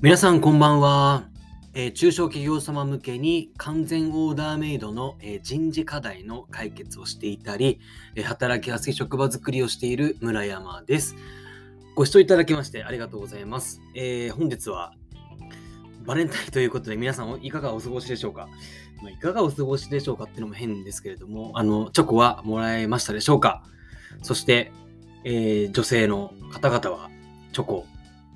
皆さんこんばんは、えー中小企業様向けに完全オーダーメイドの、えー人事課題の解決をしていたり、えー働きやすい職場づくりをしている村山です。ご視聴いただきましてありがとうございます。え本日はバレンタインということで皆さんいかがお過ごしでしょうか、まあ、いかがお過ごしでしょうかっていうのも変ですけれども、あの、チョコはもらえましたでしょうか？そして、えー女性の方々はチョコ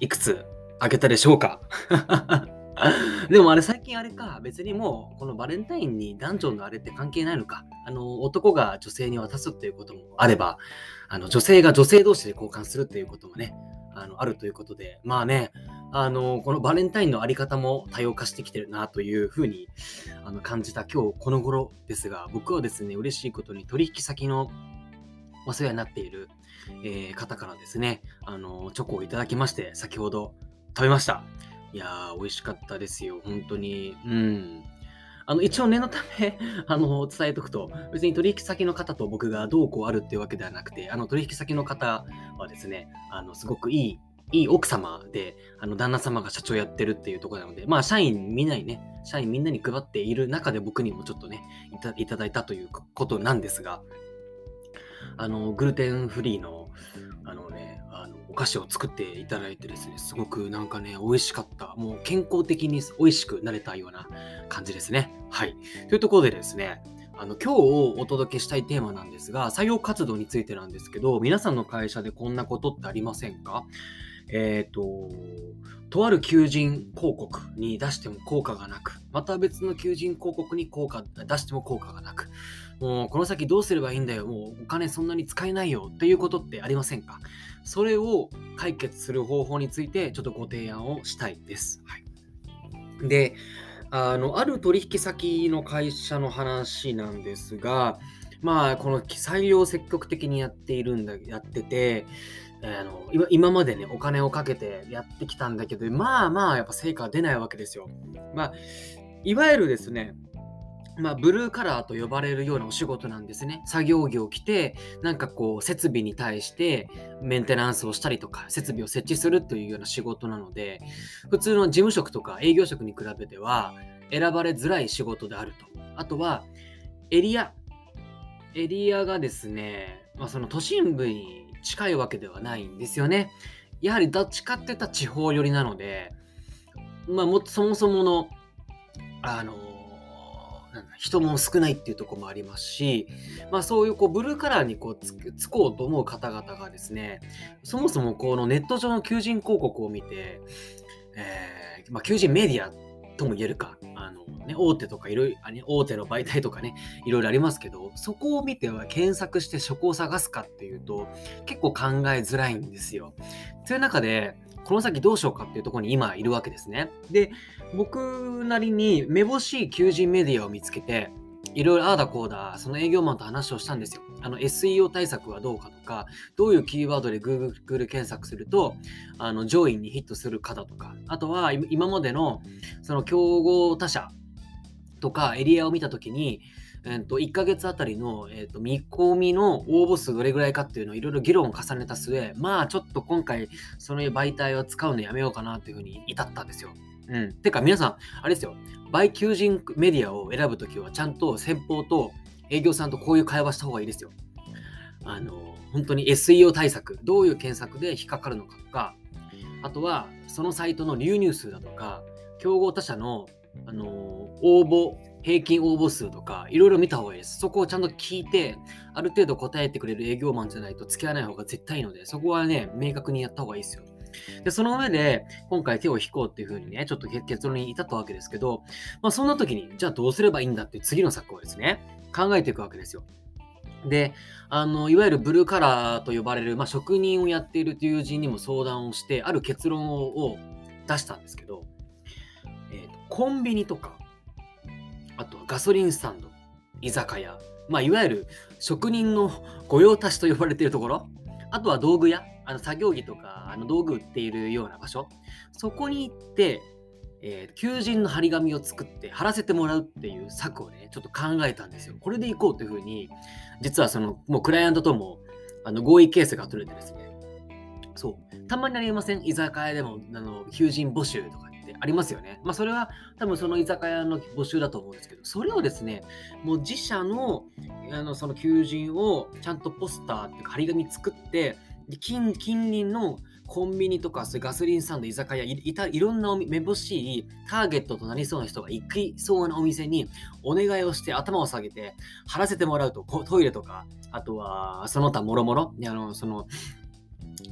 いくつあげたでしょうか？でもあれ最近あれか、別にもうこのバレンタインに男女のあれって関係ないのか。あの、男が女性に渡すっていうこともあれば、あの、女性が女性同士で交換するっていうこともね、あの、あるということで、まあね、あの、このバレンタインのあり方も多様化してきてるなというふうにあの感じた今日この頃ですが、僕はですね、嬉しいことに取引先のお世話になっている、えー方からですね、あの、チョコをいただきまして、先ほど食べました。いやー、美味しかったですよ、本当に。うん。あの、一応念のため、あの、伝えとくと、別に取引先の方と僕がどうこうあるっていうわけではなくて、あの、取引先の方はですね、あの、すごくいい、いい奥様で、あの、旦那様が社長やってるっていうとこなので、まあ、社員みんなにね、社員みんなに配っている中で僕にもちょっとね、いたいただいたということなんですが、あの、グルテンフリー、のお菓子を作っていただいてですね、すごくなんかね、美味しかった。もう健康的に美味しくなれたような感じですね。はい。というところでですね、あの今日お届けしたいテーマなんですが、採用活動についてなんですけど、皆さんの会社でこんなことってありませんか？えっ、と、とある求人広告に出しても効果がなく、また別の求人広告に効果出しても効果がなく、もうこの先どうすればいいんだよ、もうお金そんなに使えないよっていうことってありませんか？それを解決する方法についてちょっとご提案をしたいです。はい、であの、ある取引先の会社の話なんですが、まあ、この採用を積極的にやっているんだ、やってて、あの今今までね、お金をかけてやってきたんだけど、まあまあ、やっぱ成果は出ないわけですよ。まあ、いわゆるですね、まあ、ブルーカラーと呼ばれるようなお仕事なんですね。作業着を着て、なんかこう、設備に対してメンテナンスをしたりとか、設備を設置するというような仕事なので、普通の事務職とか営業職に比べては、選ばれづらい仕事であると。あとは、エリア。エリアがですね、まあ、その都心部に近いわけではないんですよね。やはりどっちかっていったら地方寄りなので、まあ、もそもそもの、あの人も少ないっていうところもありますし、まあ、そういうこうブルーカラーにこうつつこうと思う方々がですねそもそもこのネット上の求人広告を見て、えーまあ、求人メディアとも言えるかあの、ね、大手とかいろいろ大手の媒体とかねいろいろありますけどそこを見ては検索して職を探すかっていうと結構考えづらいんですよ。という中でこの先どうしようかっていうとこに今いるわけですね。で、僕なりにめぼしい求人メディアを見つけて、いろいろああだこうだ、その営業マンと話をしたんですよ。あの SEO 対策はどうかとか、どういうキーワードで Google 検索すると、あの上位にヒットするかだとか、あとは今までのその競合他社とかエリアを見たときに、えー、と1ヶ月あたりの、えー、と見込みの応募数どれぐらいかっていうのをいろいろ議論を重ねた末、まあちょっと今回その媒体を使うのやめようかなというふうに至ったんですよ。うん。てか皆さん、あれですよ、バイ求人メディアを選ぶときはちゃんと先方と営業さんとこういう会話した方がいいですよ。あの、本当に SEO 対策、どういう検索で引っかかるのかとか、あとはそのサイトの流入数だとか、競合他社のあの応募平均応募数とかいろいろ見た方がいいです。そこをちゃんと聞いて、ある程度答えてくれる営業マンじゃないと付き合わない方が絶対いいので、そこはね、明確にやった方がいいですよ。で、その上で、今回手を引こうっていう風にね、ちょっと結論に至ったわけですけど、まあそんな時に、じゃあどうすればいいんだっていう次の策をですね、考えていくわけですよ。で、あの、いわゆるブルーカラーと呼ばれる、まあ、職人をやっている友人にも相談をして、ある結論を出したんですけど、えーとコンビニとか、あとはガソリンスタンド、居酒屋、まあ、いわゆる職人の御用達と呼ばれているところ、あとは道具屋、あの作業着とかあの道具売っているような場所、そこに行って、えー求人の張り紙を作って貼らせてもらうっていう策をね、ちょっと考えたんですよ。これでいこうというふうに、実はその、もうクライアントともあの合意形成が取れてですね、そう、たまにありません？居酒屋でもあの求人募集とかって。ありますよね。まあ、それは多分その居酒屋の募集だと思うんですけど、それをですね、もう自社のあのその求人をちゃんとポスターっていうか張り紙作って、近近隣のコンビニとかそういうガソリンスタンド、居酒屋、いたいろんなめぼしいターゲットとなりそうな人が行きそうなお店にお願いをして頭を下げて貼らせてもらうと、トイレとか、あとはその他もろもろ、あのその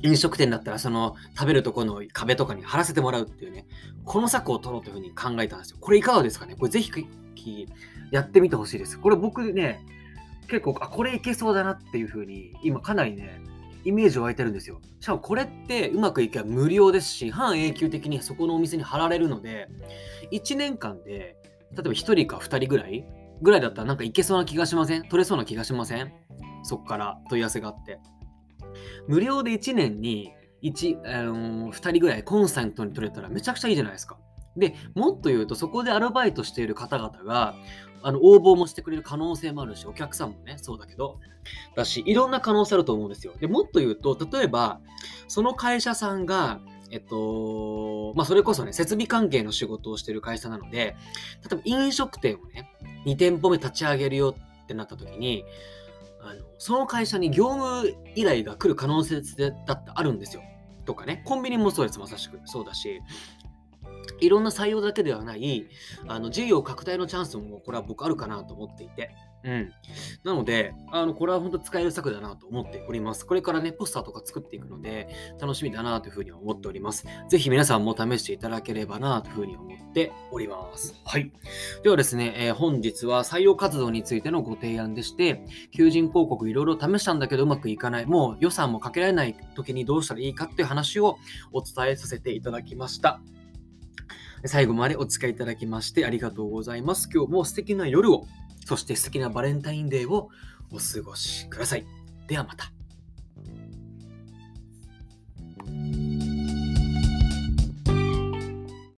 飲食店だったらその食べるところの壁とかに貼らせてもらうっていうね、この策を取ろうというふうに考えたんですよ。これいかがですかね？これぜひやってみてほしいです。これ僕ね、結構、あ、これいけそうだなっていうふうに、今かなりね、イメージ湧いてるんですよ。しかもこれってうまくいけば無料ですし、半永久的にそこのお店に貼られるので、1年間で、例えば1人か2人ぐらいぐらいだったらなんかいけそうな気がしません？取れそうな気がしません？そっから問い合わせがあって。無料で1年に 1,、あのー、2人ぐらいコンスタントに取れたらめちゃくちゃいいじゃないですか。で、もっと言うと、そこでアルバイトしている方々が、あの応募もしてくれる可能性もあるし、お客さんもね、そうだけど、だし、いろんな可能性あると思うんですよ。でもっと言うと、例えば、その会社さんが、えっと、まあ、それこそね、設備関係の仕事をしてる会社なので、例えば飲食店をね、2店舗目立ち上げるよってなった時に、あのその会社に業務依頼が来る可能性だってあるんですよ。とかね、コンビニもそうです、まさしく。そうだし、いろんな採用だけではない、あの事業拡大のチャンスもこれは僕あるかなと思っていて。うん。なので、あの、これは本当使える策だなと思っております。これからね、ポスターとか作っていくので、楽しみだなというふうに思っております。ぜひ皆さんも試していただければなというふうに思っております。はい。ではですね、えー、本日は採用活動についてのご提案でして、求人広告いろいろ試したんだけどうまくいかない、もう予算もかけられない時にどうしたらいいかっていう話をお伝えさせていただきました。最後までお付き合いいただきましてありがとうございます。今日も素敵な夜を、そして素敵なバレンタインデーをお過ごしください。ではまた。